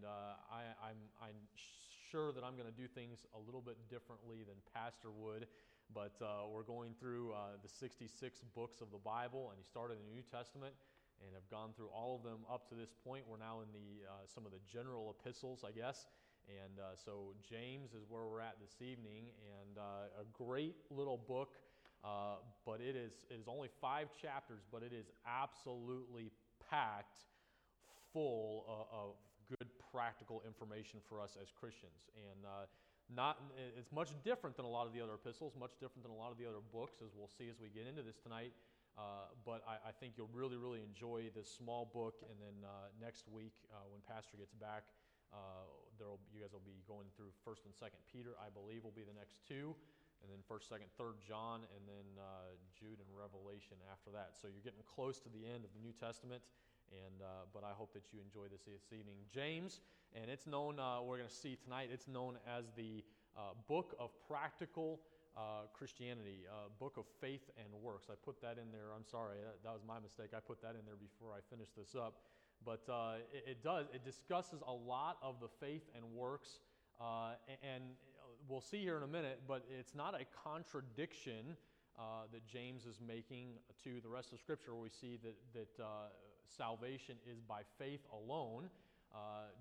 and uh, I, I'm, I'm sure that I'm going to do things a little bit differently than Pastor would. But uh, we're going through uh, the 66 books of the Bible, and he started in the New Testament and have gone through all of them up to this point. We're now in the uh, some of the general epistles, I guess. And uh, so James is where we're at this evening, and uh, a great little book. But it is it is only five chapters, but it is absolutely packed full of good practical information for us as Christians. And uh, not it's much different than a lot of the other epistles, much different than a lot of the other books, as we'll see as we get into this tonight. Uh, but I, I, think you'll really, really enjoy this small book. And then uh, next week, uh, when Pastor gets back, uh, there'll, you guys will be going through First and Second Peter. I believe will be the next two, and then First, Second, Third John, and then uh, Jude and Revelation after that. So you're getting close to the end of the New Testament. And, uh, but I hope that you enjoy this this evening. James, and it's known, we're going to see tonight, it's known as the book of practical uh, Christianity, uh, Book of Faith and Works. I put that in there. I'm sorry, that, that, was my mistake. I put that in there before I finished this up. But uh, it, it, does, it discusses a lot of the faith and works. Uh, and we'll see here in a minute, but it's not a contradiction uh, that James is making to the rest of Scripture, we see that, that uh, salvation is by faith alone.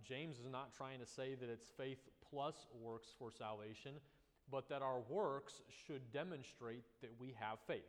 James is not trying to say that it's faith plus works for salvation but that our works should demonstrate that we have faith.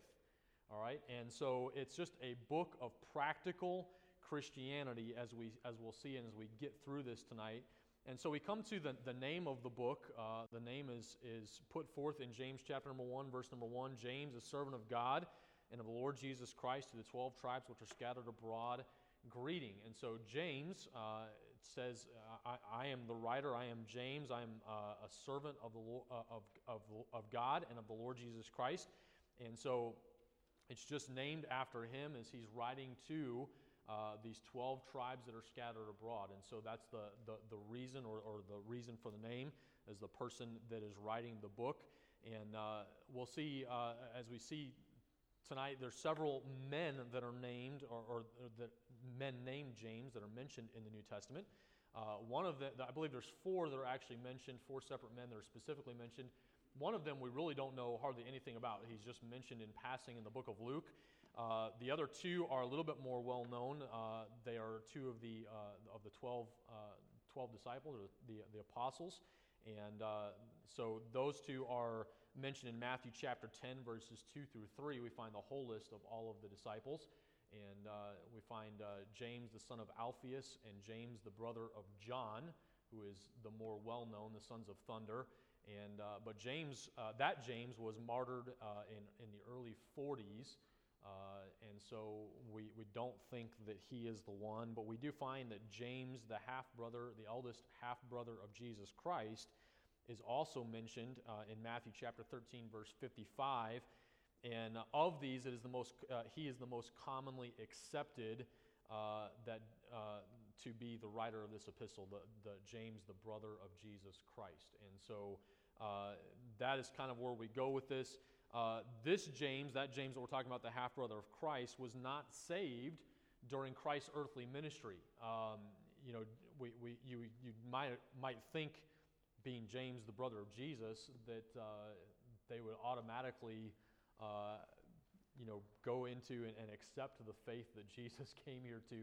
All right? And so it's just a book of practical Christianity as, we, as we'll see and as we get through this tonight. And so we come to the, the name of the book. Uh, the name is, is put forth in James chapter number 1, verse number 1. James, a servant of God and of the Lord Jesus Christ, to the 12 tribes which are scattered abroad greeting. And so James uh, says, I, I, am the writer, I am James, I am uh, a servant of, the, uh, of, of, of God and of the Lord Jesus Christ. And so it's just named after him as he's writing to uh, these 12 tribes that are scattered abroad. And so that's the, the, the reason or, or, the reason for the name as the person that is writing the book. And uh, we'll see uh, as we see tonight there's several men that are named or, or the men named james that are mentioned in the new testament. Uh, one of the i believe there's four that are actually mentioned four separate men that are specifically mentioned. One of them we really don't know hardly anything about. He's just mentioned in passing in the book of luke. Uh, the other two are a little bit more well known. Uh, they are two of the uh, of the 12, uh, 12 disciples or the, the apostles. And uh, so those two are mentioned in Matthew chapter 10, verses 2 through 3. We find the whole list of all of the disciples. And uh, we find uh, James, the son of Alphaeus, and James, the brother of John, who is the more well known, the sons of thunder. And, uh, but James, uh, that James was martyred uh, in, in the early 40s. Uh, and so we, we don't think that he is the one, but we do find that James, the half brother, the eldest half brother of Jesus Christ, is also mentioned uh, in Matthew chapter 13, verse 55. And of these, it is the most, uh, he is the most commonly accepted uh, that, uh, to be the writer of this epistle, the, the James, the brother of Jesus Christ. And so uh, that is kind of where we go with this. Uh, this James, that James that we're talking about, the half brother of Christ, was not saved during Christ's earthly ministry. Um, you know, we, we, you, you might, might think, being James, the brother of Jesus, that uh, they would automatically, uh, you know, go into and, and, accept the faith that Jesus came here to,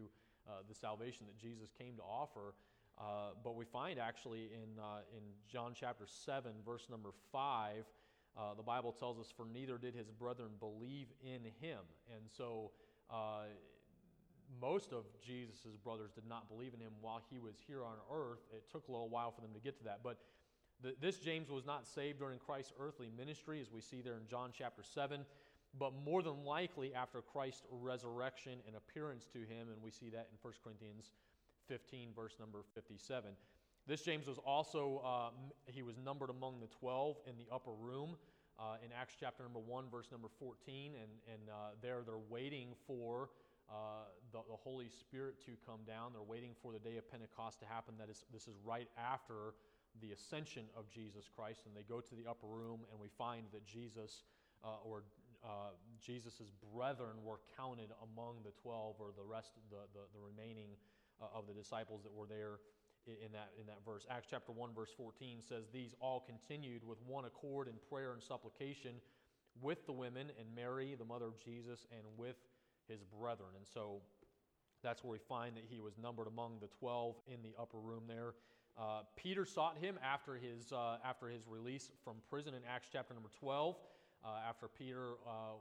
uh, the salvation that Jesus came to offer. Uh, but we find actually in, uh, in John chapter 7, verse number 5, uh, the Bible tells us, For neither did his brethren believe in him. And so most of Jesus' brothers did not believe in him while he was here on earth. It took a little while for them to get to that. But this James was not saved during Christ's earthly ministry, as we see there in John chapter 7, but more than likely after Christ's resurrection and appearance to him. And we see that in 1 Corinthians 15, verse number 57. This James was also, uh, he was numbered among the 12 in the upper room uh, in Acts chapter number 1, verse number 14. And, and uh, there they're waiting for uh, the, the, Holy Spirit to come down. They're waiting for the day of Pentecost to happen. That is, this is right after the ascension of Jesus Christ. And they go to the upper room, and we find that Jesus. Uh, or uh, Jesus' brethren were counted among the 12 or the rest, the, the, the remaining uh, of the disciples that were there in that, in that verse. Acts chapter 1, verse 14 says, These all continued with one accord in prayer and supplication with the women and Mary, the mother of Jesus, and with his brethren. And so that's where we find that he was numbered among the 12 in the upper room there. Uh, Peter sought him after his, uh, after his release from prison in Acts chapter number 12. Uh, after Peter, uh,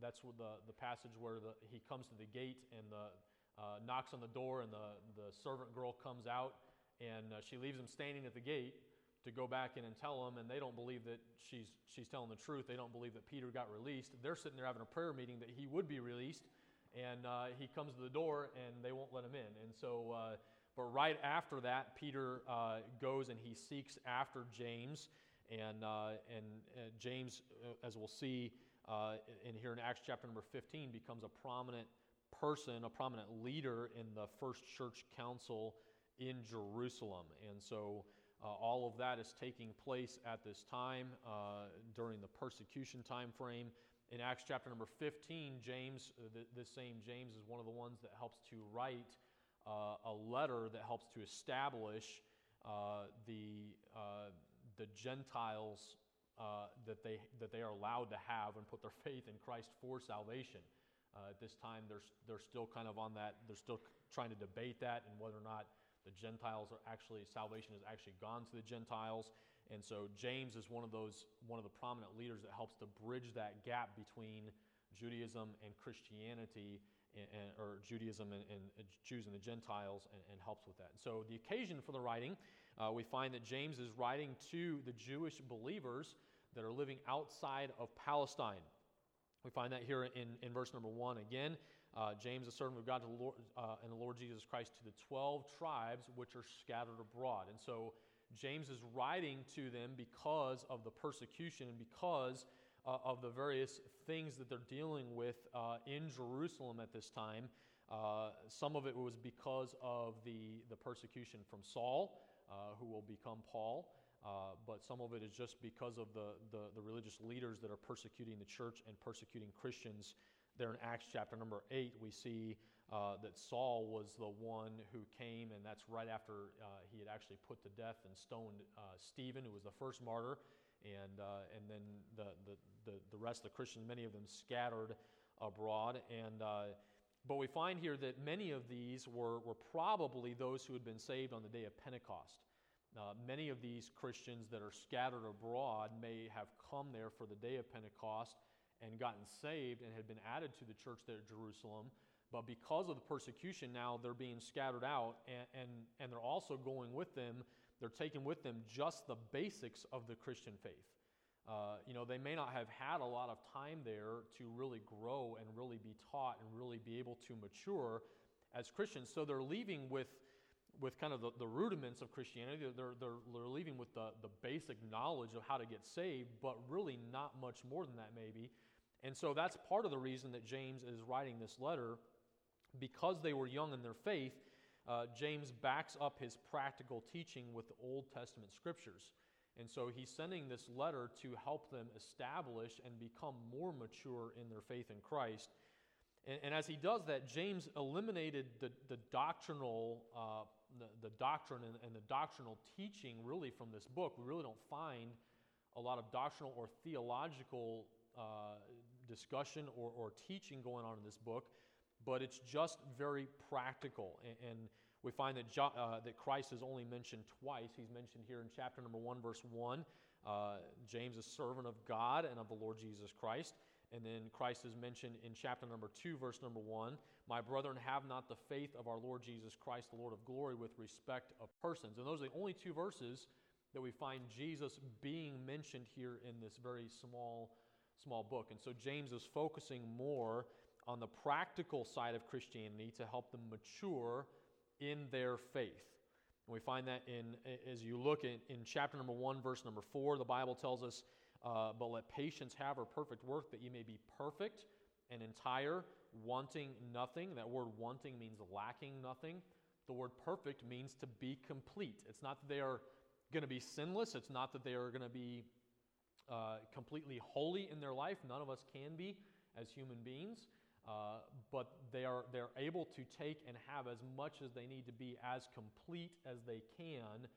that's the, the passage where the, he comes to the gate and the, uh, knocks on the door, and the, the servant girl comes out and uh, she leaves him standing at the gate to go back in and tell him, and they don't believe that she's, she's telling the truth. They don't believe that Peter got released. They're sitting there having a prayer meeting that he would be released, and he comes to the door and they won't let him in. And so, but right after that, Peter uh, goes and he seeks after James, and, uh, and uh, James, as we'll see in here in Acts chapter number 15, becomes a prominent person, a prominent leader in the first church council in Jerusalem. And so uh, all of that is taking place at this time uh, during the persecution time frame. In Acts chapter number 15, James, uh, th- this same James, is one of the ones that helps to write uh, a letter that helps to establish uh, the, uh, the Gentiles that, they, that they are allowed to have and put their faith in Christ for salvation. at this time, they're, they're still kind of on that, they're still trying to debate that and whether or not the Gentiles are actually, salvation has actually gone to the Gentiles. And so James is one of those, one of the prominent leaders that helps to bridge that gap between Judaism and Christianity, and, or Judaism and, and, Jews and the Gentiles, and, and, helps with that. So the occasion for the writing, uh, we find that James is writing to the Jewish believers that are living outside of Palestine. We find that here in, in verse number one again. Uh, James, a servant of God the Lord, uh, and the Lord Jesus Christ, to the 12 tribes which are scattered abroad. And so James is writing to them because of the persecution and because uh, of the various things that they're dealing with uh, in Jerusalem at this time. Uh, some of it was because of the, the persecution from Saul, uh, who will become Paul. but some of it is just because of the, the, the religious leaders that are persecuting the church and persecuting Christians there in Acts chapter number 8, we see uh, that Saul was the one who came, and that's right after uh, he had actually put to death and stoned uh, Stephen, who was the first martyr. And, uh, and then the, the, the, the, rest of the Christians, many of them scattered abroad. And, uh, but we find here that many of these were, were probably those who had been saved on the day of Pentecost. Uh, many of these Christians that are scattered abroad may have come there for the day of Pentecost and gotten saved and had been added to the church there at Jerusalem. But because of the persecution, now they're being scattered out, and, and, and they're also going with them, they're taking with them just the basics of the Christian faith. Uh, you know, they may not have had a lot of time there to really grow and really be taught and really be able to mature as Christians. So they're leaving with, with kind of the, the rudiments of Christianity. They're, they're, they're leaving with the, the basic knowledge of how to get saved, but really not much more than that, maybe. And so that's part of the reason that James is writing this letter. Because they were young in their faith, uh, James backs up his practical teaching with the Old Testament scriptures. And so he's sending this letter to help them establish and become more mature in their faith in Christ. And, and as he does that, James eliminated the, the doctrinal, uh, the, the, doctrine and, and the doctrinal teaching really from this book. We really don't find a lot of doctrinal or theological uh, discussion or, or teaching going on in this book, but it's just very practical. And, and we find that, jo- uh, that Christ is only mentioned twice. He's mentioned here in chapter number 1, verse 1. Uh, James is servant of God and of the Lord Jesus Christ. And then Christ is mentioned in chapter number 2, verse number 1. My brethren, have not the faith of our Lord Jesus Christ, the Lord of glory, with respect of persons. And those are the only two verses that we find Jesus being mentioned here in this very small small book. And so James is focusing more on the practical side of Christianity to help them mature in their faith. And we find that in as you look in, in chapter number one, verse number four, the Bible tells us, uh, "But let patience have her perfect work, that ye may be perfect and entire, wanting nothing." That word "wanting" means lacking nothing. The word "perfect" means to be complete. It's not that they are going to be sinless. It's not that they are going to be uh, completely holy in their life. None of us can be as human beings. Uh, but they are they're able to take and have as much as they need to be as complete as they can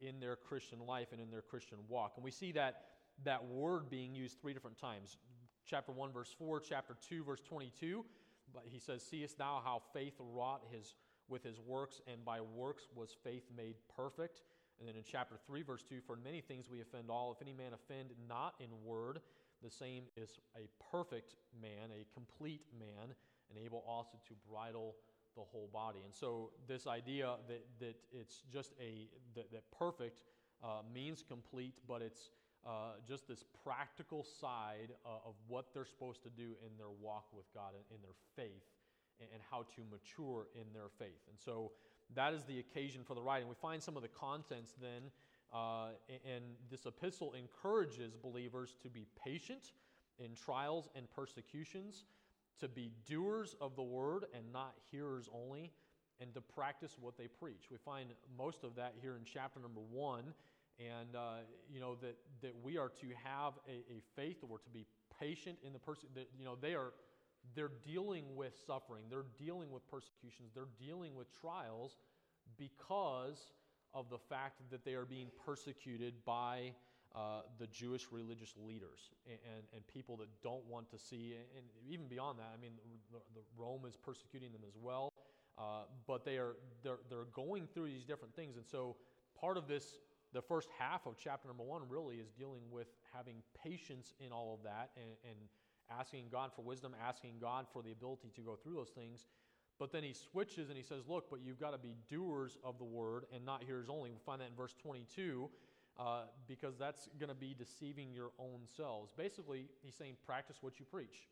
in their Christian life and in their Christian walk. And we see that that word being used three different times. Chapter 1 verse 4, chapter 2 verse 22, but he says, "Seest thou how faith wrought his with his works and by works was faith made perfect?" And then in chapter 3 verse 2, "For many things we offend all, if any man offend not in word, the same is a perfect man, a complete man, and able also to bridle the whole body. And so, this idea that, that it's just a, that, that perfect uh, means complete, but it's uh, just this practical side uh, of what they're supposed to do in their walk with God, in, in their faith, and, and, how to mature in their faith. And so, that is the occasion for the writing. We find some of the contents then uh, and this epistle encourages believers to be patient in trials and persecutions, to be doers of the word and not hearers only, and to practice what they preach. We find most of that here in chapter number one, and uh, you know that that we are to have a, a faith we're to be patient in the person. That you know they are they're dealing with suffering, they're dealing with persecutions, they're dealing with trials because of the fact that they are being persecuted by uh, the Jewish religious leaders and, and, and, people that don't want to see, and even beyond that, I mean, the, the Rome is persecuting them as well. Uh, but they are they're, they're going through these different things, and so part of this, the first half of chapter number one, really is dealing with having patience in all of that and, and asking God for wisdom, asking God for the ability to go through those things. But then he switches and he says, Look, but you've got to be doers of the word and not hearers only. We find that in verse 22 uh, because that's going to be deceiving your own selves. Basically, he's saying, Practice what you preach.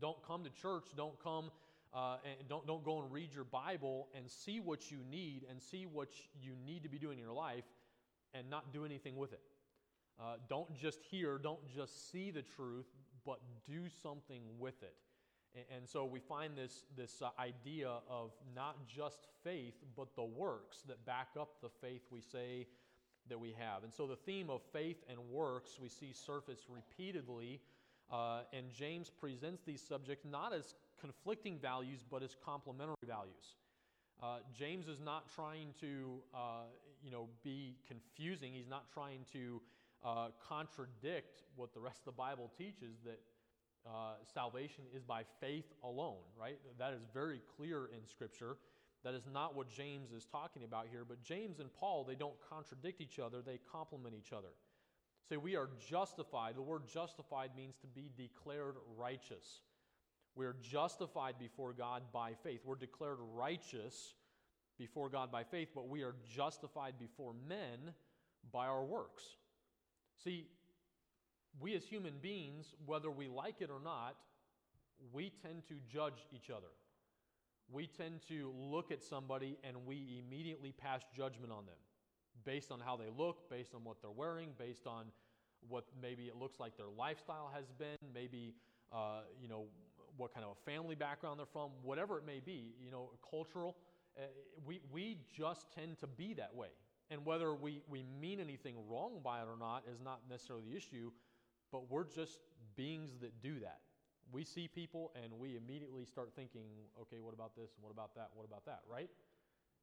Don't come to church, don't come. Uh, and don't, don't go and read your Bible and see what you need and see what you need to be doing in your life and not do anything with it. Uh, don't just hear, don't just see the truth, but do something with it. And so we find this, this uh, idea of not just faith, but the works that back up the faith we say that we have. And so the theme of faith and works we see surface repeatedly, uh, and James presents these subjects not as conflicting values, but as complementary values. Uh, James is not trying to, uh, you know, be confusing. He's not trying to uh, contradict what the rest of the Bible teaches that uh, salvation is by faith alone, right? That is very clear in Scripture. That is not what James is talking about here. But James and Paul, they don't contradict each other, they complement each other. Say, we are justified. The word justified means to be declared righteous. We are justified before God by faith. We're declared righteous before God by faith, but we are justified before men by our works. See, we as human beings, whether we like it or not, we tend to judge each other. We tend to look at somebody and we immediately pass judgment on them based on how they look, based on what they're wearing, based on what maybe it looks like their lifestyle has been, maybe uh, you know what kind of a family background they're from, whatever it may be, you know, cultural. Uh, we, we just tend to be that way. And whether we, we mean anything wrong by it or not is not necessarily the issue. But we're just beings that do that. We see people and we immediately start thinking, okay, what about this? What about that? What about that? Right?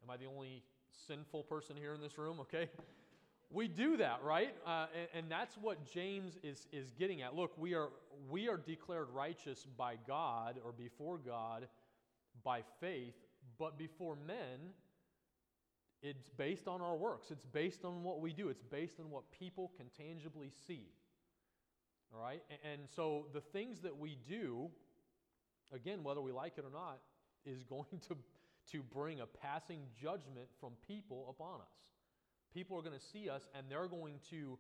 Am I the only sinful person here in this room? Okay. We do that, right? Uh, and, and that's what James is, is getting at. Look, we are, we are declared righteous by God or before God by faith, but before men, it's based on our works. It's based on what we do. It's based on what people can tangibly see. All right? And so the things that we do, again, whether we like it or not, is going to, to bring a passing judgment from people upon us. People are going to see us and they're going to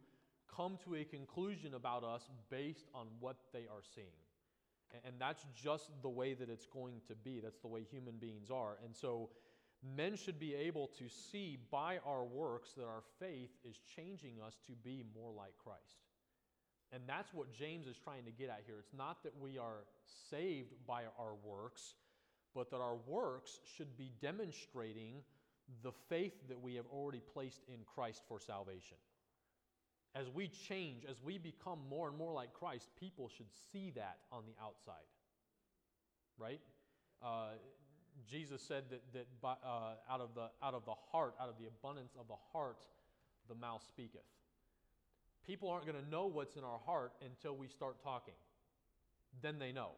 come to a conclusion about us based on what they are seeing. And that's just the way that it's going to be. That's the way human beings are. And so men should be able to see by our works that our faith is changing us to be more like Christ. And that's what James is trying to get at here. It's not that we are saved by our works, but that our works should be demonstrating the faith that we have already placed in Christ for salvation. As we change, as we become more and more like Christ, people should see that on the outside. right? Uh, Jesus said that, that by, uh, out, of the, out of the heart, out of the abundance of the heart, the mouth speaketh. People aren't going to know what's in our heart until we start talking. Then they know,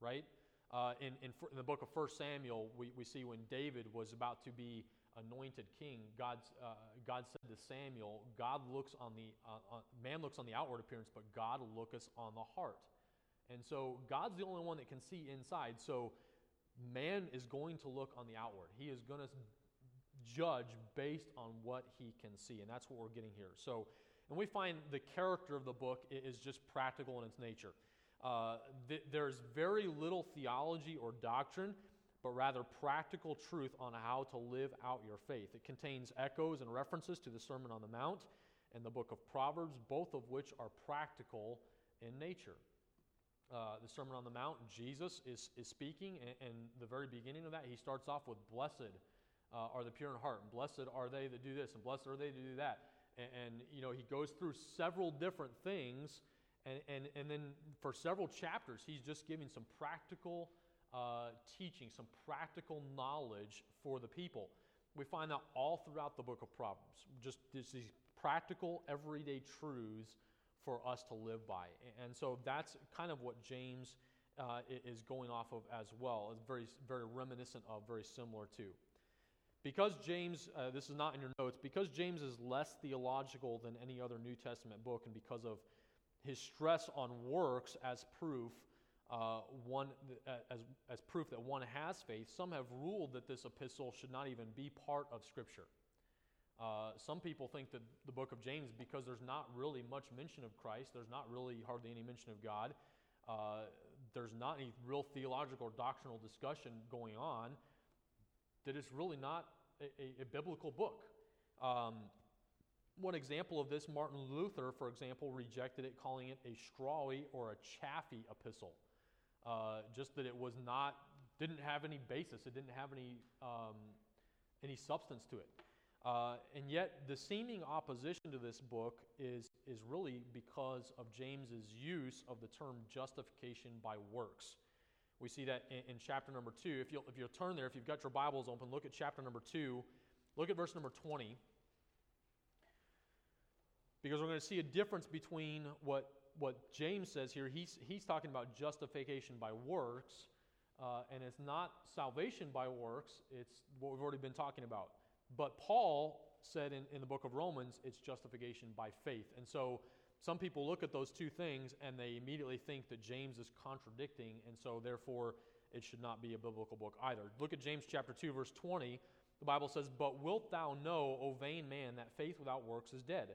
right? Uh, in, in, in, the book of 1 Samuel, we, we see when David was about to be anointed king, God's, uh, God said to Samuel, God looks on the, uh, on, man looks on the outward appearance, but God looketh on the heart. And so God's the only one that can see inside. So man is going to look on the outward. He is going to judge based on what he can see. And that's what we're getting here. So, and we find the character of the book is just practical in its nature. Uh, th- there's very little theology or doctrine, but rather practical truth on how to live out your faith. It contains echoes and references to the Sermon on the Mount and the book of Proverbs, both of which are practical in nature. Uh, the Sermon on the Mount, Jesus is, is speaking, and, and, the very beginning of that, he starts off with, Blessed uh, are the pure in heart, and blessed are they that do this, and blessed are they that do that. And, and you know, he goes through several different things and, and, and then for several chapters, he's just giving some practical uh, teaching, some practical knowledge for the people. We find that all throughout the book of Proverbs, just these practical, everyday truths for us to live by. And so that's kind of what James uh, is going off of as well. It's very, very reminiscent of, very similar to. Because James, uh, this is not in your notes, because James is less theological than any other New Testament book, and because of his stress on works as proof, uh, one, uh, as, as proof that one has faith, some have ruled that this epistle should not even be part of Scripture. Uh, some people think that the book of James, because there's not really much mention of Christ, there's not really hardly any mention of God, uh, there's not any real theological or doctrinal discussion going on, that it's really not a, a, a biblical book. Um, one example of this, Martin Luther, for example, rejected it, calling it a strawy or a chaffy epistle. Uh, just that it was not, didn't have any basis, it didn't have any, um, any substance to it. Uh, and yet, the seeming opposition to this book is, is really because of James's use of the term justification by works. We see that in, in chapter number two. If you'll, if you'll turn there, if you've got your Bibles open, look at chapter number two. Look at verse number 20 because we're going to see a difference between what, what James says here. He's, he's talking about justification by works, uh, and it's not salvation by works, it's what we've already been talking about. But Paul said in, in the book of Romans, it's justification by faith. And so some people look at those two things and they immediately think that James is contradicting, and so therefore it should not be a biblical book either. Look at James chapter 2, verse 20. The Bible says, But wilt thou know, O vain man, that faith without works is dead?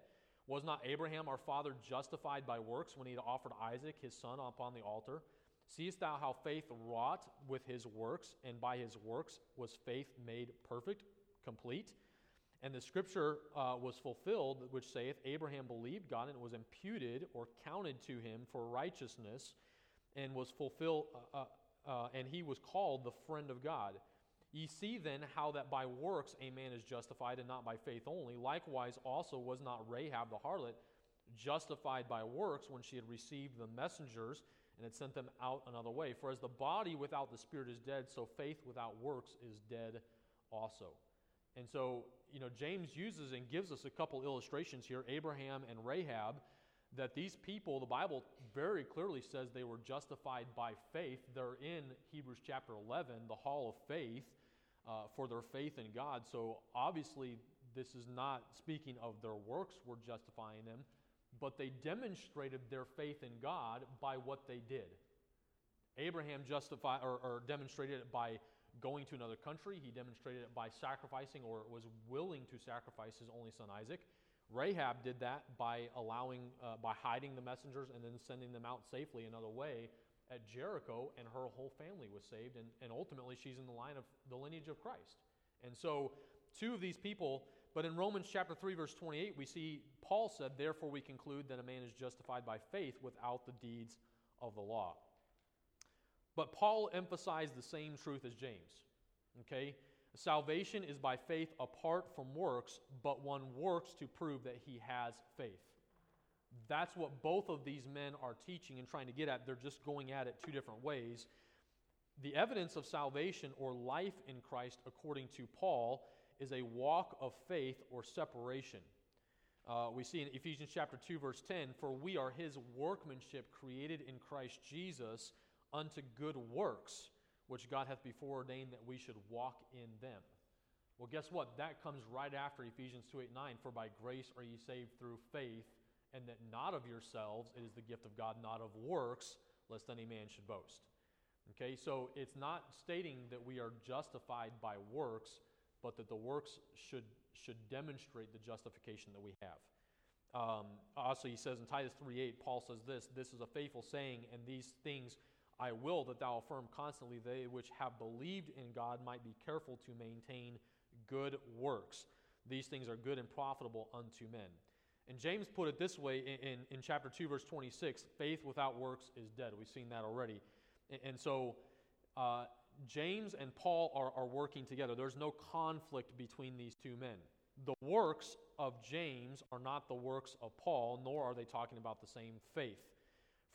Was not Abraham our father justified by works when he had offered Isaac his son upon the altar? Seest thou how faith wrought with his works, and by his works was faith made perfect, complete? And the scripture uh, was fulfilled, which saith, Abraham believed God, and it was imputed or counted to him for righteousness, and was fulfilled, uh, uh, uh and he was called the friend of God. Ye see then how that by works a man is justified and not by faith only. Likewise also was not Rahab the harlot justified by works when she had received the messengers and had sent them out another way. For as the body without the spirit is dead, so faith without works is dead also. And so, you know, James uses and gives us a couple illustrations here Abraham and Rahab that these people, the Bible very clearly says they were justified by faith. They're in Hebrews chapter 11, the hall of faith uh, for their faith in God. So obviously, this is not speaking of their works were justifying them, but they demonstrated their faith in God by what they did. Abraham justified or, or demonstrated it by going to another country. He demonstrated it by sacrificing or was willing to sacrifice his only son Isaac. Rahab did that by allowing, uh, by hiding the messengers and then sending them out safely another way at Jericho, and her whole family was saved. And, and ultimately, she's in the line of the lineage of Christ. And so, two of these people, but in Romans chapter 3, verse 28, we see Paul said, Therefore, we conclude that a man is justified by faith without the deeds of the law. But Paul emphasized the same truth as James. Okay? Salvation is by faith apart from works, but one works to prove that he has faith. That's what both of these men are teaching and trying to get at. They're just going at it two different ways. The evidence of salvation or life in Christ, according to Paul, is a walk of faith or separation. Uh, we see in Ephesians chapter 2, verse 10 For we are his workmanship created in Christ Jesus unto good works, which God hath before ordained that we should walk in them. Well, guess what? That comes right after Ephesians 2 8 9. For by grace are ye saved through faith, and that not of yourselves, it is the gift of God, not of works, lest any man should boast. Okay, so it's not stating that we are justified by works, but that the works should, should demonstrate the justification that we have. Um, also, he says in Titus 3 8, Paul says this, This is a faithful saying, and these things I will that thou affirm constantly, they which have believed in God might be careful to maintain good works. These things are good and profitable unto men. And James put it this way in, in, in chapter 2, verse 26 faith without works is dead. We've seen that already. And, and so uh, James and Paul are, are working together. There's no conflict between these two men. The works of James are not the works of Paul, nor are they talking about the same faith.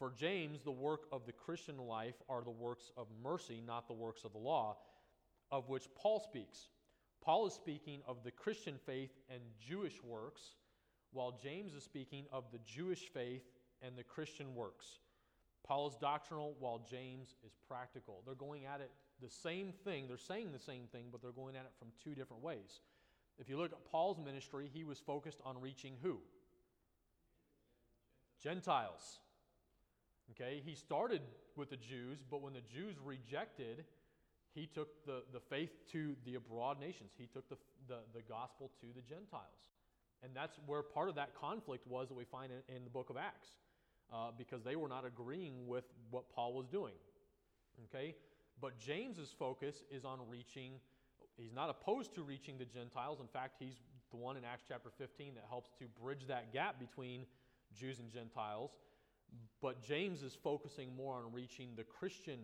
For James, the work of the Christian life are the works of mercy, not the works of the law, of which Paul speaks. Paul is speaking of the Christian faith and Jewish works, while James is speaking of the Jewish faith and the Christian works. Paul is doctrinal, while James is practical. They're going at it the same thing. They're saying the same thing, but they're going at it from two different ways. If you look at Paul's ministry, he was focused on reaching who? Gentiles. Okay, he started with the Jews, but when the Jews rejected, he took the, the faith to the abroad nations. He took the, the, the gospel to the Gentiles. And that's where part of that conflict was that we find in, in the book of Acts, uh, because they were not agreeing with what Paul was doing. Okay? But James's focus is on reaching, he's not opposed to reaching the Gentiles. In fact, he's the one in Acts chapter 15 that helps to bridge that gap between Jews and Gentiles. But James is focusing more on reaching the Christian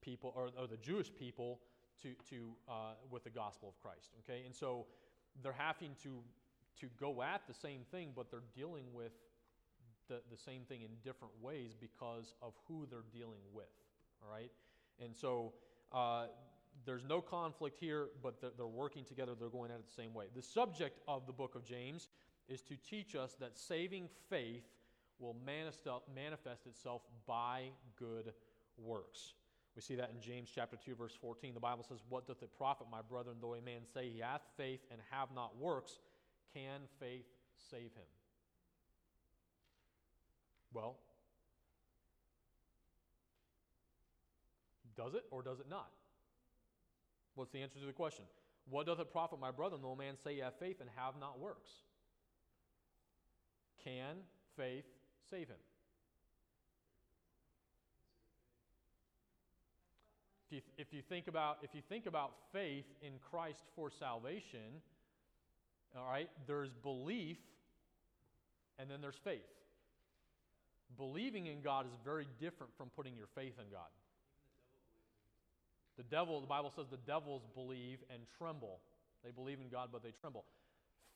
people or, or the Jewish people to, to, uh, with the gospel of Christ. Okay? And so they're having to, to go at the same thing, but they're dealing with the, the same thing in different ways because of who they're dealing with. All right? And so uh, there's no conflict here, but they're, they're working together. They're going at it the same way. The subject of the book of James is to teach us that saving faith will manifest itself by good works. We see that in James chapter 2, verse 14. The Bible says, What doth it profit, my brethren, though a man say he hath faith and have not works? Can faith save him? Well, does it or does it not? What's the answer to the question? What doth it profit, my brethren, though a man say he hath faith and have not works? Can faith save him? If you, if you, think about, if you think about faith in Christ for salvation, all right, there's belief and then there's faith. Believing in God is very different from putting your faith in God. The devil, the Bible says the devils believe and tremble. They believe in God, but they tremble.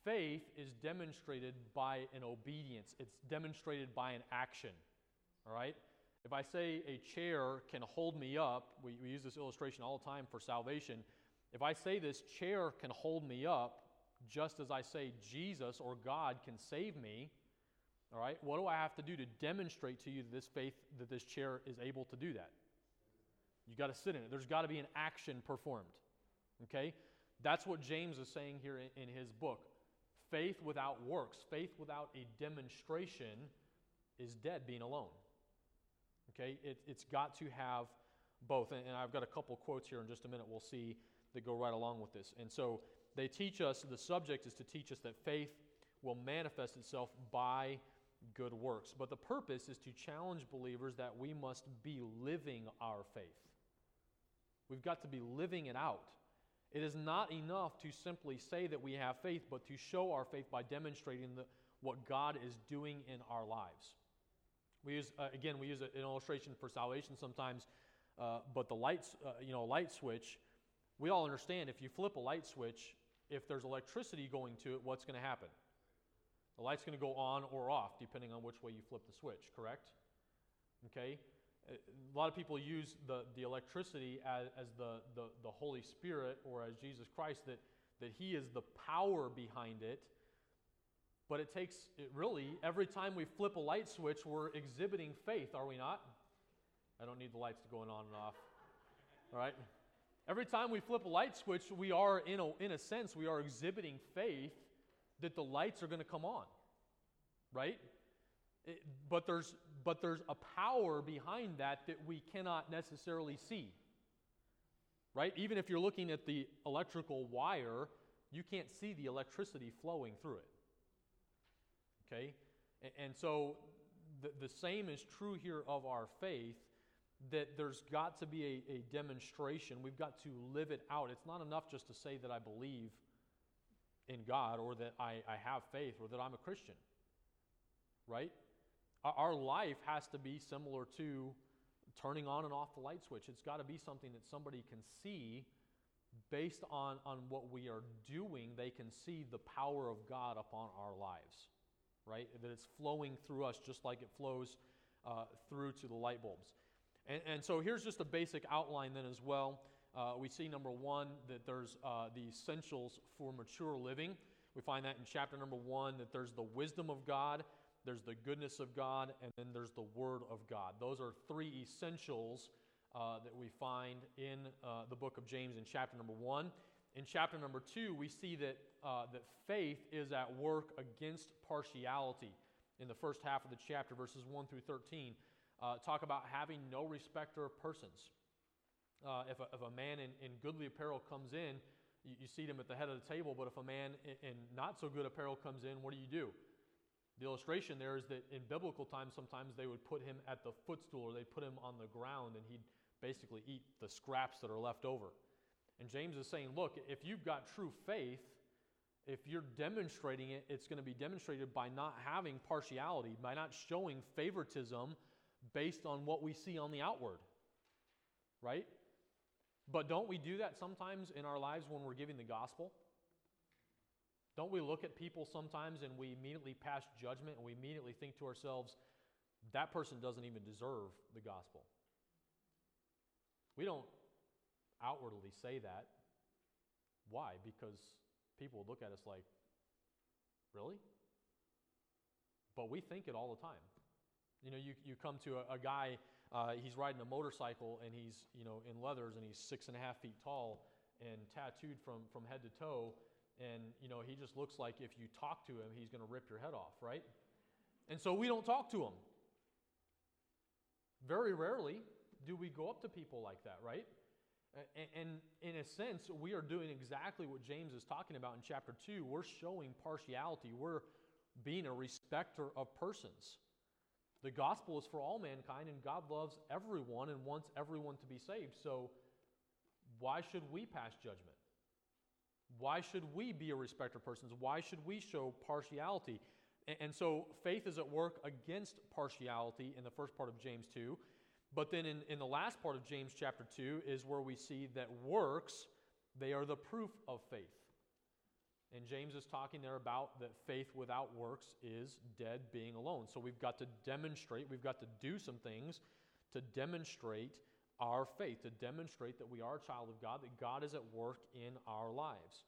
Faith is demonstrated by an obedience, it's demonstrated by an action. All right? If I say a chair can hold me up, we, we use this illustration all the time for salvation. If I say this chair can hold me up, just as I say Jesus or God can save me, all right, what do I have to do to demonstrate to you this faith that this chair is able to do that? You got to sit in it. There's got to be an action performed. Okay? That's what James is saying here in, in his book. Faith without works, faith without a demonstration is dead being alone. Okay? It, has got to have both. And, and I've got a couple quotes here in just a minute we'll see that go right along with this. And so they teach us, the subject is to teach us that faith will manifest itself by good works. But the purpose is to challenge believers that we must be living our faith. We've got to be living it out. It is not enough to simply say that we have faith, but to show our faith by demonstrating the, what God is doing in our lives. We use, uh, again, we use an illustration for salvation sometimes, uh, but the lights, uh, you know, light switch, we all understand if you flip a light switch, if there's electricity going to it, what's going to happen? The light's going to go on or off depending on which way you flip the switch, correct? Okay? A lot of people use the, the electricity as, as the, the, the Holy Spirit or as Jesus Christ, that, that He is the power behind it. But it takes, it really, every time we flip a light switch, we're exhibiting faith, are we not? I don't need the lights to going on and off. All right? Every time we flip a light switch, we are, in a, in a sense, we are exhibiting faith that the lights are going to come on. Right? It, but, there's, but there's a power behind that that we cannot necessarily see. Right? Even if you're looking at the electrical wire, you can't see the electricity flowing through it. Okay? And, and so the, the same is true here of our faith that there's got to be a, a demonstration. We've got to live it out. It's not enough just to say that I believe in God or that I, I have faith or that I'm a Christian. Right? Our life has to be similar to turning on and off the light switch. It's got to be something that somebody can see based on, on what we are doing. They can see the power of God upon our lives, right? That it's flowing through us just like it flows uh, through to the light bulbs. And, and, so here's just a basic outline then as well. Uh, we see number one that there's uh, the essentials for mature living. We find that in chapter number one that there's the wisdom of God there's the goodness of God, and then there's the Word of God. Those are three essentials uh, that we find in uh, the book of James in chapter number one. In chapter number two, we see that, uh, that faith is at work against partiality. In the first half of the chapter, verses 1 through 13, uh, talk about having no respecter of persons. Uh, if, a, if a man in, in goodly apparel comes in, you, you see him at the head of the table, but if a man in, in not so good apparel comes in, what do you do? The illustration there is that in biblical times, sometimes they would put him at the footstool or they'd put him on the ground and he'd basically eat the scraps that are left over. And James is saying, look, if you've got true faith, if you're demonstrating it, it's going to be demonstrated by not having partiality, by not showing favoritism based on what we see on the outward. Right? But don't we do that sometimes in our lives when we're giving the gospel? Don't we look at people sometimes and we immediately pass judgment and we immediately think to ourselves, that person doesn't even deserve the gospel? We don't outwardly say that. Why? Because people look at us like, really? But we think it all the time. You know, you, you come to a, a guy, uh, he's riding a motorcycle and he's, you know, in leathers and he's six and a half feet tall and tattooed from, from head to toe and you know he just looks like if you talk to him he's going to rip your head off right? And so we don't talk to him. Very rarely do we go up to people like that right? And in a sense we are doing exactly what james is talking about in chapter 2 we're showing partiality. We're being a respecter of persons. The gospel is for all mankind and god loves everyone and wants everyone to be saved. So why should we pass judgment why should we be a respecter of persons? Why should we show partiality? And, so faith is at work against partiality in the first part of James 2. But then in, in the last part of James chapter 2 is where we see that works, they are the proof of faith. And James is talking there about that faith without works is dead being alone. So we've got to demonstrate, we've got to do some things to demonstrate our faith, to demonstrate that we are a child of God, that God is at work in our lives.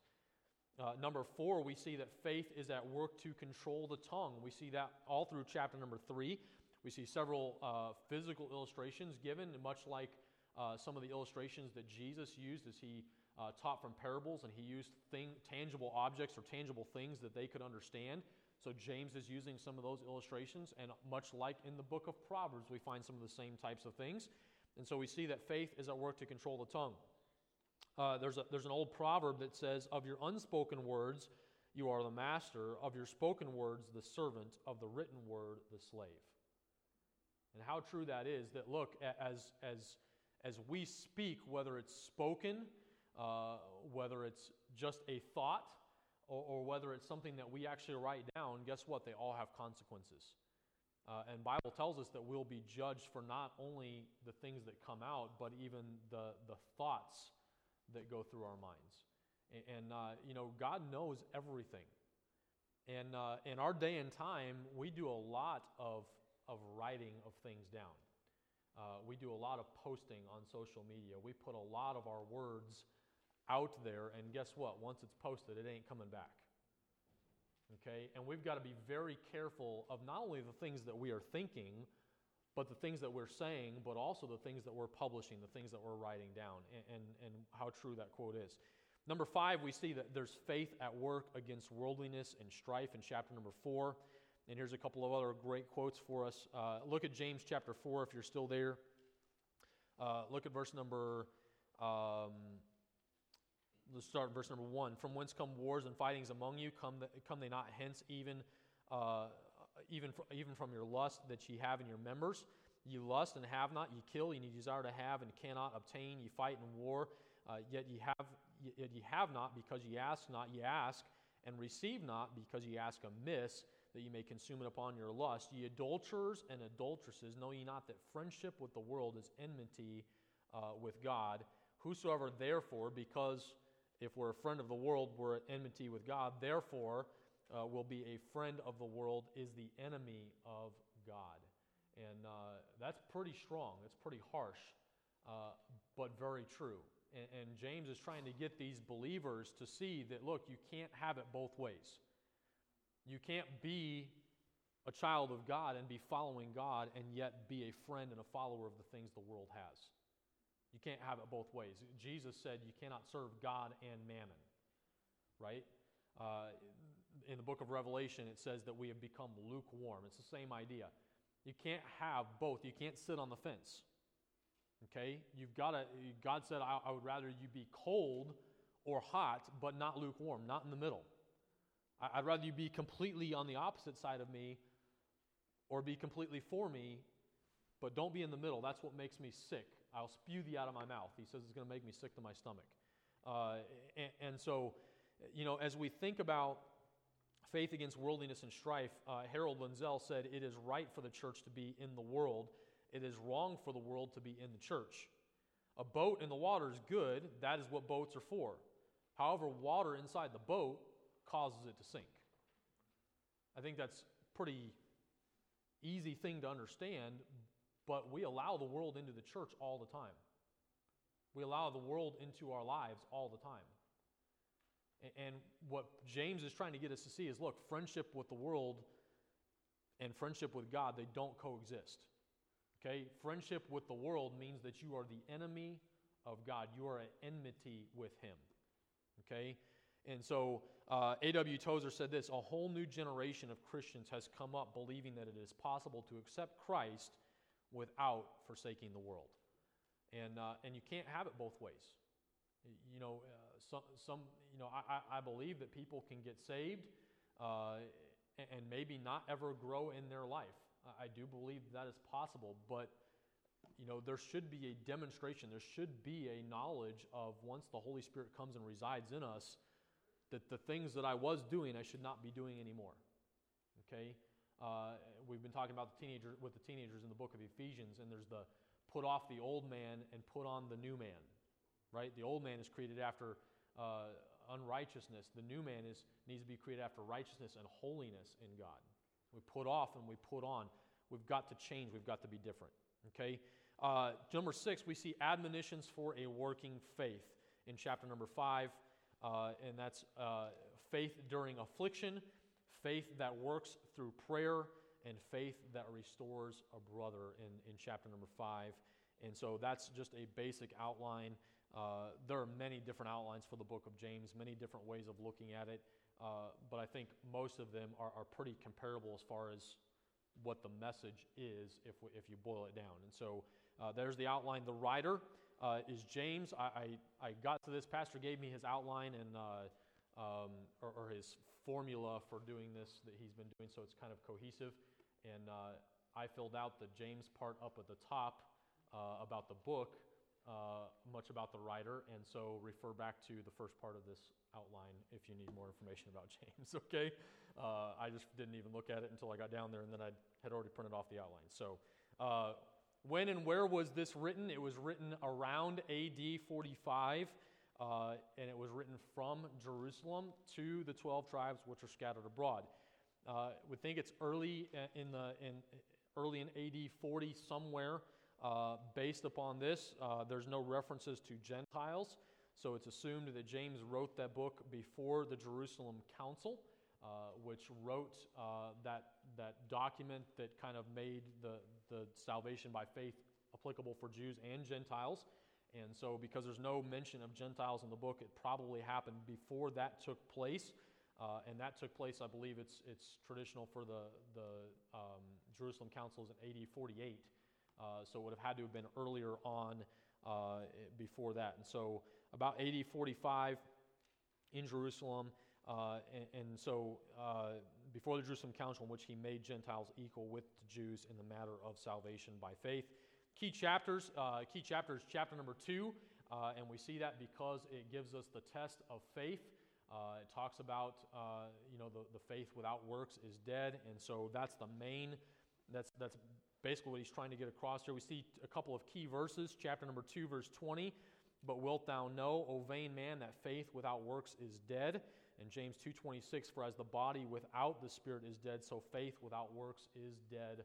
Uh, number four, we see that faith is at work to control the tongue. We see that all through chapter number three. We see several uh, physical illustrations given, much like uh, some of the illustrations that Jesus used as he uh, taught from parables, and he used thing, tangible objects or tangible things that they could understand. So James is using some of those illustrations, and much like in the book of Proverbs, we find some of the same types of things. And so we see that faith is at work to control the tongue. Uh, there's, a, there's an old proverb that says, Of your unspoken words, you are the master. Of your spoken words, the servant. Of the written word, the slave. And how true that is that, look, as, as, as we speak, whether it's spoken, uh, whether it's just a thought, or, or whether it's something that we actually write down, guess what? They all have consequences. Uh, and Bible tells us that we'll be judged for not only the things that come out, but even the, the thoughts that go through our minds. And, and uh, you know, God knows everything. And uh, in our day and time, we do a lot of, of writing of things down. Uh, we do a lot of posting on social media. We put a lot of our words out there, and guess what? Once it's posted, it ain't coming back. Okay? And we've got to be very careful of not only the things that we are thinking, but the things that we're saying, but also the things that we're publishing, the things that we're writing down, and, and, and how true that quote is. Number five, we see that there's faith at work against worldliness and strife in chapter number four. And here's a couple of other great quotes for us. Uh, look at James chapter 4 if you're still there. Uh, look at verse number, um, let's start verse number 1. From whence come wars and fightings among you? Come, the, come they not hence, even, uh, even, fr- even from your lust that ye have in your members? Ye lust and have not, ye kill, and ye desire to have and cannot obtain, ye fight in war, uh, yet ye have, yet ye have not because ye ask not, ye ask and receive not because ye ask amiss that ye may consume it upon your lust. Ye adulterers and adulteresses, know ye not that friendship with the world is enmity uh, with God? Whosoever therefore, because if we're a friend of the world, we're at enmity with God, therefore uh, will be a friend of the world, is the enemy of God. And uh, that's pretty strong. It's pretty harsh, uh, but very true. And, and James is trying to get these believers to see that, look, you can't have it both ways. You can't be a child of God and be following God and yet be a friend and a follower of the things the world has. Can't have it both ways. Jesus said you cannot serve God and mammon, right? Uh, in the book of Revelation, it says that we have become lukewarm. It's the same idea. You can't have both. You can't sit on the fence. Okay? You've got to, God said, I, I would rather you be cold or hot, but not lukewarm, not in the middle. I'd rather you be completely on the opposite side of me or be completely for me, but don't be in the middle. That's what makes me sick. I'll spew thee out of my mouth. He says it's going to make me sick to my stomach. Uh, and, and, so, you know, as we think about faith against worldliness and strife, uh, Harold Lindsell said, It is right for the church to be in the world, it is wrong for the world to be in the church. A boat in the water is good, that is what boats are for. However, water inside the boat causes it to sink. I think that's pretty easy thing to understand, but we allow the world into the church all the time. We allow the world into our lives all the time. And what James is trying to get us to see is look, friendship with the world and friendship with God, they don't coexist. Okay? Friendship with the world means that you are the enemy of God. You are at enmity with Him. Okay? And so uh, A.W. Tozer said this A whole new generation of Christians has come up believing that it is possible to accept Christ without forsaking the world. And, uh, and you can't have it both ways. You know, uh, some, some, you know I, I believe that people can get saved uh, and, and maybe not ever grow in their life. I do believe that is possible, but you know, there should be a demonstration. There should be a knowledge of once the Holy Spirit comes and resides in us, that the things that I was doing, I should not be doing anymore. Okay? Uh, we've been talking about the teenager with the teenagers in the book of Ephesians, and there's the put off the old man and put on the new man. Right? The old man is created after uh, unrighteousness. The new man is needs to be created after righteousness and holiness in God. We put off and we put on. We've got to change. We've got to be different. Okay. Uh, number six, we see admonitions for a working faith in chapter number five uh, and that's uh, faith during affliction, faith that works through prayer, and faith that restores a brother in, in chapter number five. And so that's just a basic outline. Uh, there are many different outlines for the book of James, many different ways of looking at it, uh, but I think most of them are, are pretty comparable as far as what the message is if, if you boil it down. And so uh, there's the outline. The writer uh, is James. I, I, I, got to this. Pastor gave me his outline and uh, um, or, or, his formula for doing this that he's been doing, so it's kind of cohesive. And uh, I filled out the James part up at the top uh, about the book, uh, much about the writer, and so refer back to the first part of this outline if you need more information about James. Okay, uh, I just didn't even look at it until I got down there, and then I had already printed off the outline. So. When and where was this written? It was written around AD 45, uh, and it was written from Jerusalem to the 12 tribes which are scattered abroad. Uh, we think it's early uh, in the in early in AD 40 somewhere. Uh, based upon this, uh, there's no references to Gentiles, so it's assumed that James wrote that book before the Jerusalem Council, uh, which wrote uh, that, that document that kind of made the, the salvation by faith applicable for Jews and Gentiles. And so, because there's no mention of Gentiles in the book, it probably happened before that took place. Uh, and that took place, I believe it's, it's traditional for the, the um, Jerusalem councils in AD 48. Uh, so it would have had to have been earlier on uh, before that. And so about AD 45 in Jerusalem, uh, and, and, so uh, before the Jerusalem council in which he made Gentiles equal with the Jews in the matter of salvation by faith. Key chapters, uh, key chapters, chapter number two, and we see that because it gives us the test of faith. Uh, it talks about, uh, you know, the, the faith without works is dead. And so that's the main, that's, that's basically what he's trying to get across here. We see a couple of key verses. Chapter number 2, verse 20. But wilt thou know, O vain man, that faith without works is dead? And James 2.26, for as the body without the spirit is dead, so faith without works is dead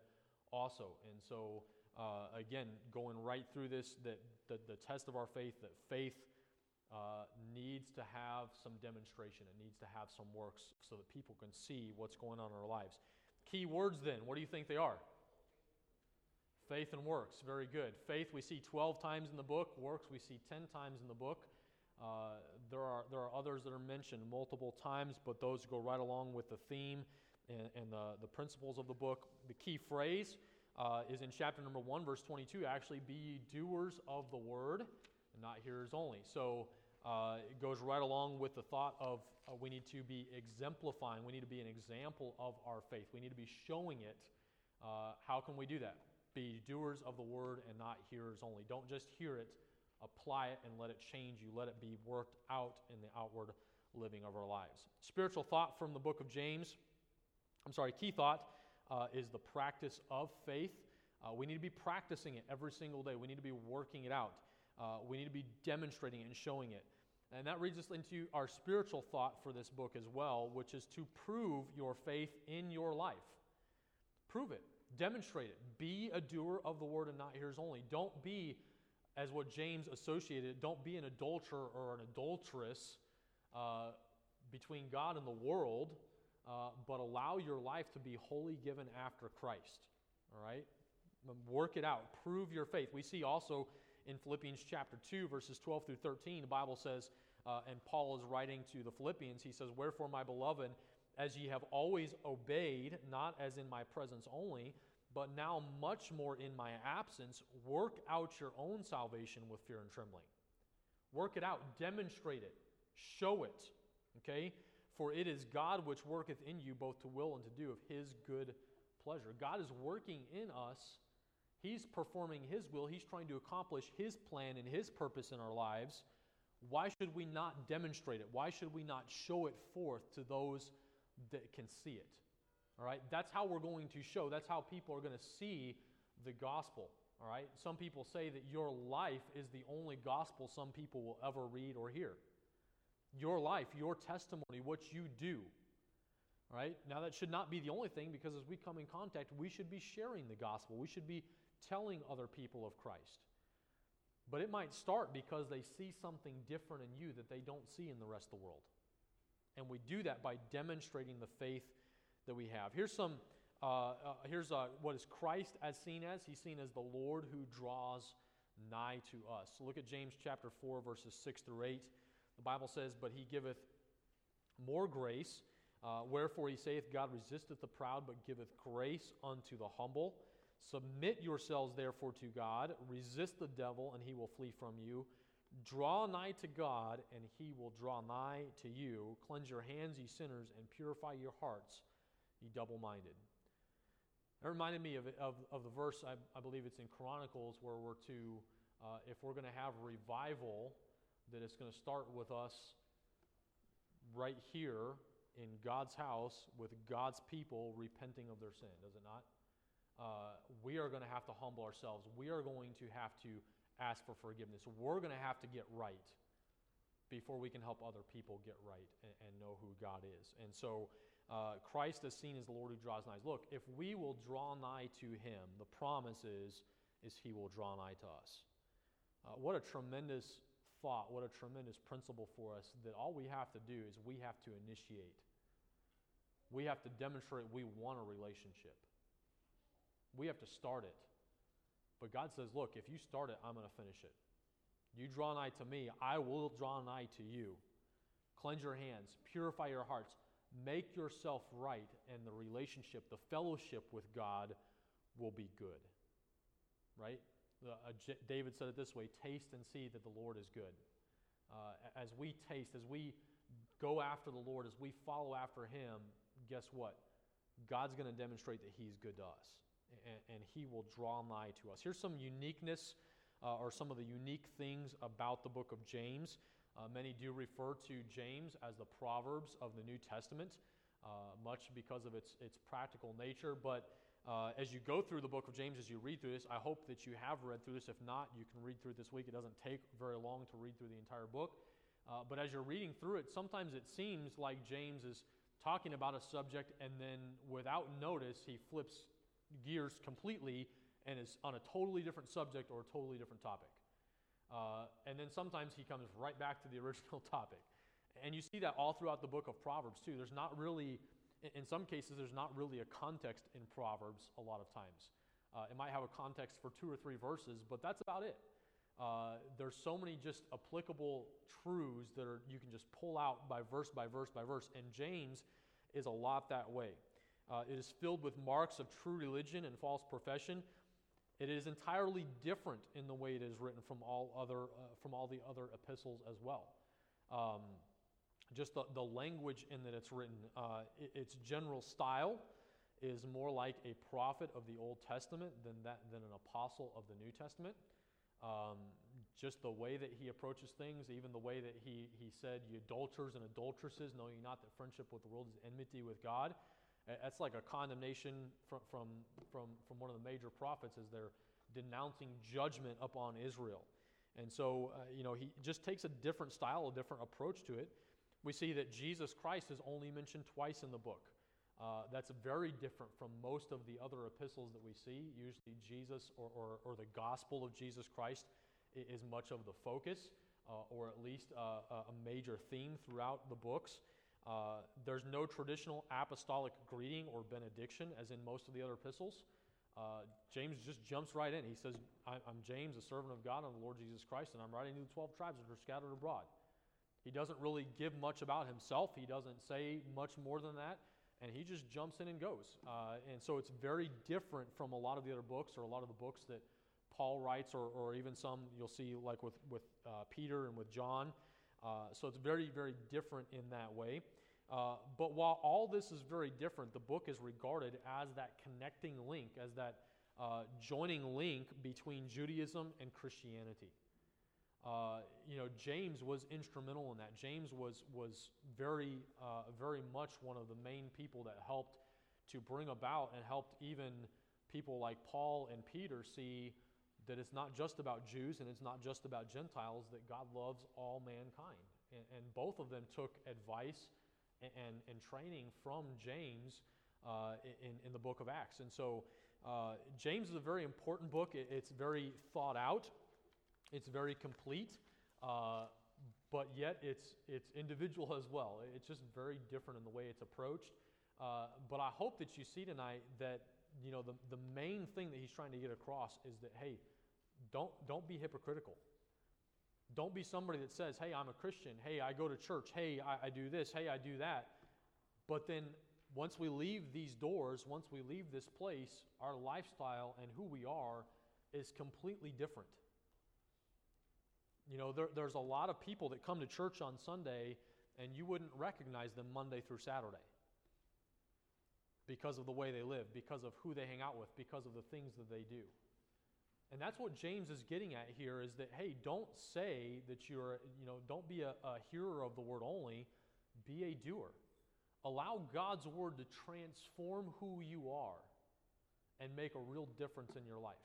also. And so, uh, again, going right through this, that the, the test of our faith, that faith uh, needs to have some demonstration. It needs to have some works so that people can see what's going on in our lives. Key words then, what do you think they are? Faith and works, very good. Faith we see 12 times in the book, works we see 10 times in the book. Uh, there, are, there are others that are mentioned multiple times, but those go right along with the theme and, and the, the principles of the book. The key phrase uh, is in chapter number 1, verse 22 actually, be ye doers of the word and not hearers only. So uh, it goes right along with the thought of uh, we need to be exemplifying, we need to be an example of our faith, we need to be showing it. Uh, how can we do that? Be doers of the word and not hearers only. Don't just hear it, apply it, and let it change you. Let it be worked out in the outward living of our lives. Spiritual thought from the book of James. I'm sorry, key thought uh, is the practice of faith. Uh, we need to be practicing it every single day. We need to be working it out. Uh, we need to be demonstrating it and showing it. And that leads us into our spiritual thought for this book as well, which is to prove your faith in your life. Prove it, demonstrate it. Be a doer of the word and not hearers only. Don't be, as what James associated, don't be an adulterer or an adulteress uh, between God and the world, uh, but allow your life to be wholly given after Christ. All right? Work it out. Prove your faith. We see also in Philippians chapter 2, verses 12 through 13, the Bible says, uh, and Paul is writing to the Philippians, he says, Wherefore, my beloved, as ye have always obeyed, not as in my presence only, but now much more in my absence, work out your own salvation with fear and trembling. Work it out, demonstrate it, show it. Okay? For it is God which worketh in you both to will and to do of his good pleasure. God is working in us He's performing His will, He's trying to accomplish His plan and His purpose in our lives. Why should we not demonstrate it? Why should we not show it forth to those that can see it? All right? That's how we're going to show. That's how people are going to see the gospel. All right? Some people say that your life is the only gospel some people will ever read or hear. Your life, your testimony, what you do. Right? Now, that should not be the only thing because as we come in contact, we should be sharing the gospel. We should be telling other people of Christ. But it might start because they see something different in you that they don't see in the rest of the world. And we do that by demonstrating the faith that we have. Here's some. Uh, uh, here's uh, what is Christ as seen as? He's seen as the Lord who draws nigh to us. Look at James chapter 4, verses 6 through 8. The Bible says, But he giveth more grace. Uh, wherefore he saith, God resisteth the proud, but giveth grace unto the humble. Submit yourselves therefore to God, resist the devil, and he will flee from you. Draw nigh to God, and he will draw nigh to you. Cleanse your hands, ye sinners, and purify your hearts, ye double minded. That reminded me of, of, of the verse, I, I, believe it's in Chronicles, where we're to, uh, if we're going to have revival, that it's going to start with us right here in God's house with God's people repenting of their sin, does it not? uh, we are going to have to humble ourselves. We are going to have to ask for forgiveness. We're going to have to get right before we can help other people get right and, and know who God is. And so uh, Christ is seen as the Lord who draws nigh. Look, if we will draw nigh to him, the promise is is he will draw nigh to us. Uh, what a tremendous thought, what a tremendous principle for us that all we have to do is we have to initiate. We have to demonstrate we want a relationship. We have to start it. But God says, look, if you start it, I'm going to finish it. You draw nigh to me, I will draw nigh to you. Cleanse your hands, purify your hearts, make yourself right, and the relationship, the fellowship with God will be good. Right? Uh, David said it this way taste and see that the Lord is good. Uh, as we taste, as we go after the Lord, as we follow after Him, guess what? God's going to demonstrate that He's good to us, and, and He will draw nigh to us. Here's some uniqueness uh, or some of the unique things about the book of James. Uh, many do refer to James as the Proverbs of the New Testament, uh, much because of its, its practical nature. But uh, as you go through the book of James, as you read through this, I hope that you have read through this. If not, you can read through it this week. It doesn't take very long to read through the entire book. Uh, but as you're reading through it, sometimes it seems like James is talking about a subject, and then without notice, he flips gears completely and is on a totally different subject or a totally different topic. Uh, and then sometimes he comes right back to the original topic. And you see that all throughout the book of Proverbs, too. There's not really, in some cases, there's not really a context in Proverbs a lot of times. Uh, it might have a context for two or three verses, but that's about it. Uh, there's so many just applicable truths that are, you can just pull out by verse by verse by verse. And James is a lot that way. Uh, it is filled with marks of true religion and false profession. It is entirely different in the way it is written from all, other, uh, from all the other epistles as well. Um, just the, the language in that it's written, uh, it, its general style is more like a prophet of the Old Testament than, that, than an apostle of the New Testament. Um, just the way that he approaches things, even the way that he, he said, You adulterers and adulteresses, know knowing not that friendship with the world is enmity with God. That's like a condemnation from, from, from, from one of the major prophets as they're denouncing judgment upon Israel. And so, uh, you know, he just takes a different style, a different approach to it. We see that Jesus Christ is only mentioned twice in the book. Uh, that's very different from most of the other epistles that we see. Usually, Jesus or, or, or the gospel of Jesus Christ is much of the focus, uh, or at least uh, a major theme throughout the books. Uh, there's no traditional apostolic greeting or benediction as in most of the other epistles. Uh, James just jumps right in. He says, I'm James, a servant of God and the Lord Jesus Christ, and I'm writing to the 12 tribes that are scattered abroad. He doesn't really give much about himself, he doesn't say much more than that, and he just jumps in and goes. Uh, and so it's very different from a lot of the other books or a lot of the books that Paul writes, or, or even some you'll see, like with, with uh, Peter and with John. Uh, so it's very, very different in that way. Uh, but while all this is very different, the book is regarded as that connecting link, as that uh, joining link between Judaism and Christianity. Uh, you know, James was instrumental in that. James was, was very, uh, very much one of the main people that helped to bring about and helped even people like Paul and Peter see that it's not just about Jews and it's not just about Gentiles, that God loves all mankind. And, and both of them took advice and, and training from James uh, in, in the book of Acts. And so uh, James is a very important book. It, it's very thought out, it's very complete, uh, but yet it's, it's individual as well. It's just very different in the way it's approached. Uh, but I hope that you see tonight that you know the, the main thing that he's trying to get across is that hey, don't don't be hypocritical. Don't be somebody that says, hey, I'm a Christian. Hey, I go to church. Hey, I, I do this. Hey, I do that. But then once we leave these doors, once we leave this place, our lifestyle and who we are is completely different. You know, there, there's a lot of people that come to church on Sunday and you wouldn't recognize them Monday through Saturday because of the way they live, because of who they hang out with, because of the things that they do. And that's what James is getting at here is that, hey, don't say that you're, you know, don't be a, a hearer of the word only, be a doer. Allow God's word to transform who you are and make a real difference in your life.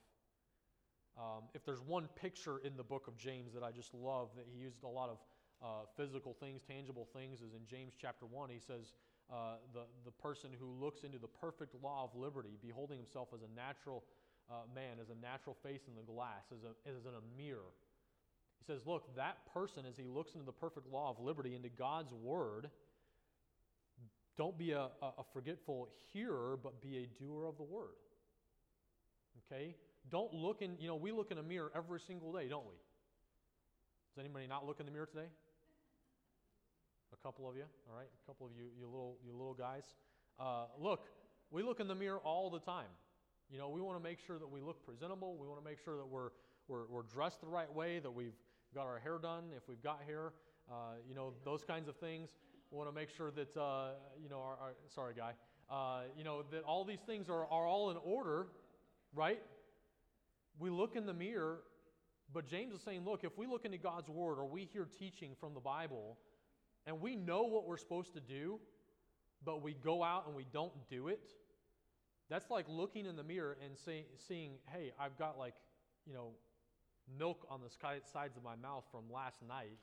Um, if there's one picture in the book of James that I just love, that he used a lot of uh, physical things, tangible things, is in James chapter 1. He says, uh, the, the person who looks into the perfect law of liberty, beholding himself as a natural uh, man as a natural face in the glass, as, a, as in a mirror. He says, Look, that person, as he looks into the perfect law of liberty, into God's word, don't be a, a forgetful hearer, but be a doer of the word. Okay? Don't look in, you know, we look in a mirror every single day, don't we? Does anybody not look in the mirror today? A couple of you, all right? A couple of you, you little, you little guys. Uh, look, we look in the mirror all the time. You know, we want to make sure that we look presentable. We want to make sure that we're, we're, we're dressed the right way, that we've got our hair done, if we've got hair, uh, you know, those kinds of things. We want to make sure that, uh, you know, our, our sorry, guy, uh, you know, that all these things are, are all in order, right? We look in the mirror, but James is saying, look, if we look into God's Word or we hear teaching from the Bible and we know what we're supposed to do, but we go out and we don't do it, that's like looking in the mirror and say, seeing, hey, I've got like, you know, milk on the sides of my mouth from last night,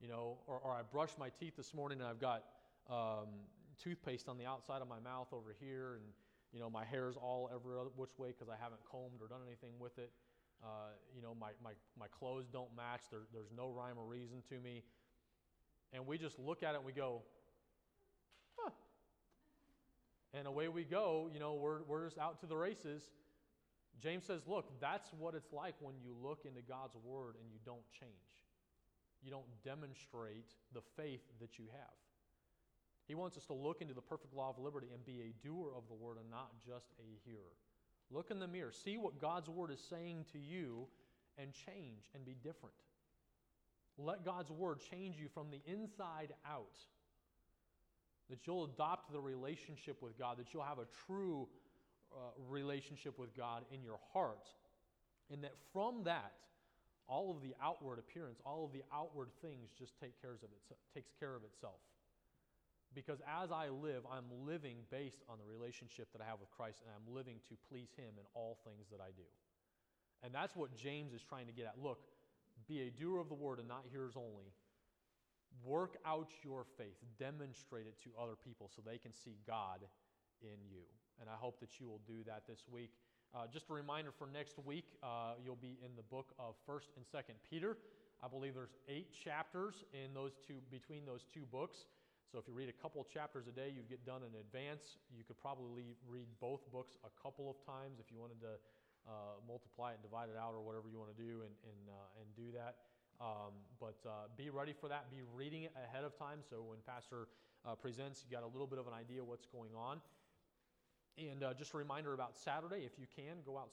you know, or, or I brushed my teeth this morning and I've got um, toothpaste on the outside of my mouth over here, and, you know, my hair's all every which way because I haven't combed or done anything with it. Uh, you know, my, my, my clothes don't match. There, there's no rhyme or reason to me. And we just look at it and we go, huh. And away we go. You know, we're, we're just out to the races. James says, look, that's what it's like when you look into God's word and you don't change. You don't demonstrate the faith that you have. He wants us to look into the perfect law of liberty and be a doer of the word and not just a hearer. Look in the mirror, see what God's word is saying to you, and change and be different. Let God's word change you from the inside out. That you'll adopt the relationship with God, that you'll have a true uh, relationship with God in your heart. And that from that, all of the outward appearance, all of the outward things just take care of it, takes care of itself. Because as I live, I'm living based on the relationship that I have with Christ, and I'm living to please Him in all things that I do. And that's what James is trying to get at. Look, be a doer of the word and not hearers only. Work out your faith, demonstrate it to other people so they can see God in you. And I hope that you will do that this week. Uh, just a reminder for next week, uh, you'll be in the book of 1st and 2nd Peter. I believe there's eight chapters in those two, between those two books. So if you read a couple chapters a day, you'd get done in advance. You could probably read both books a couple of times if you wanted to uh, multiply it and divide it out or whatever you want to do and, and, uh, and do that. Um, but uh, be ready for that. Be reading it ahead of time so when Pastor uh, presents, you got a little bit of an idea what's going on. And uh, just a reminder about Saturday, if you can, go out.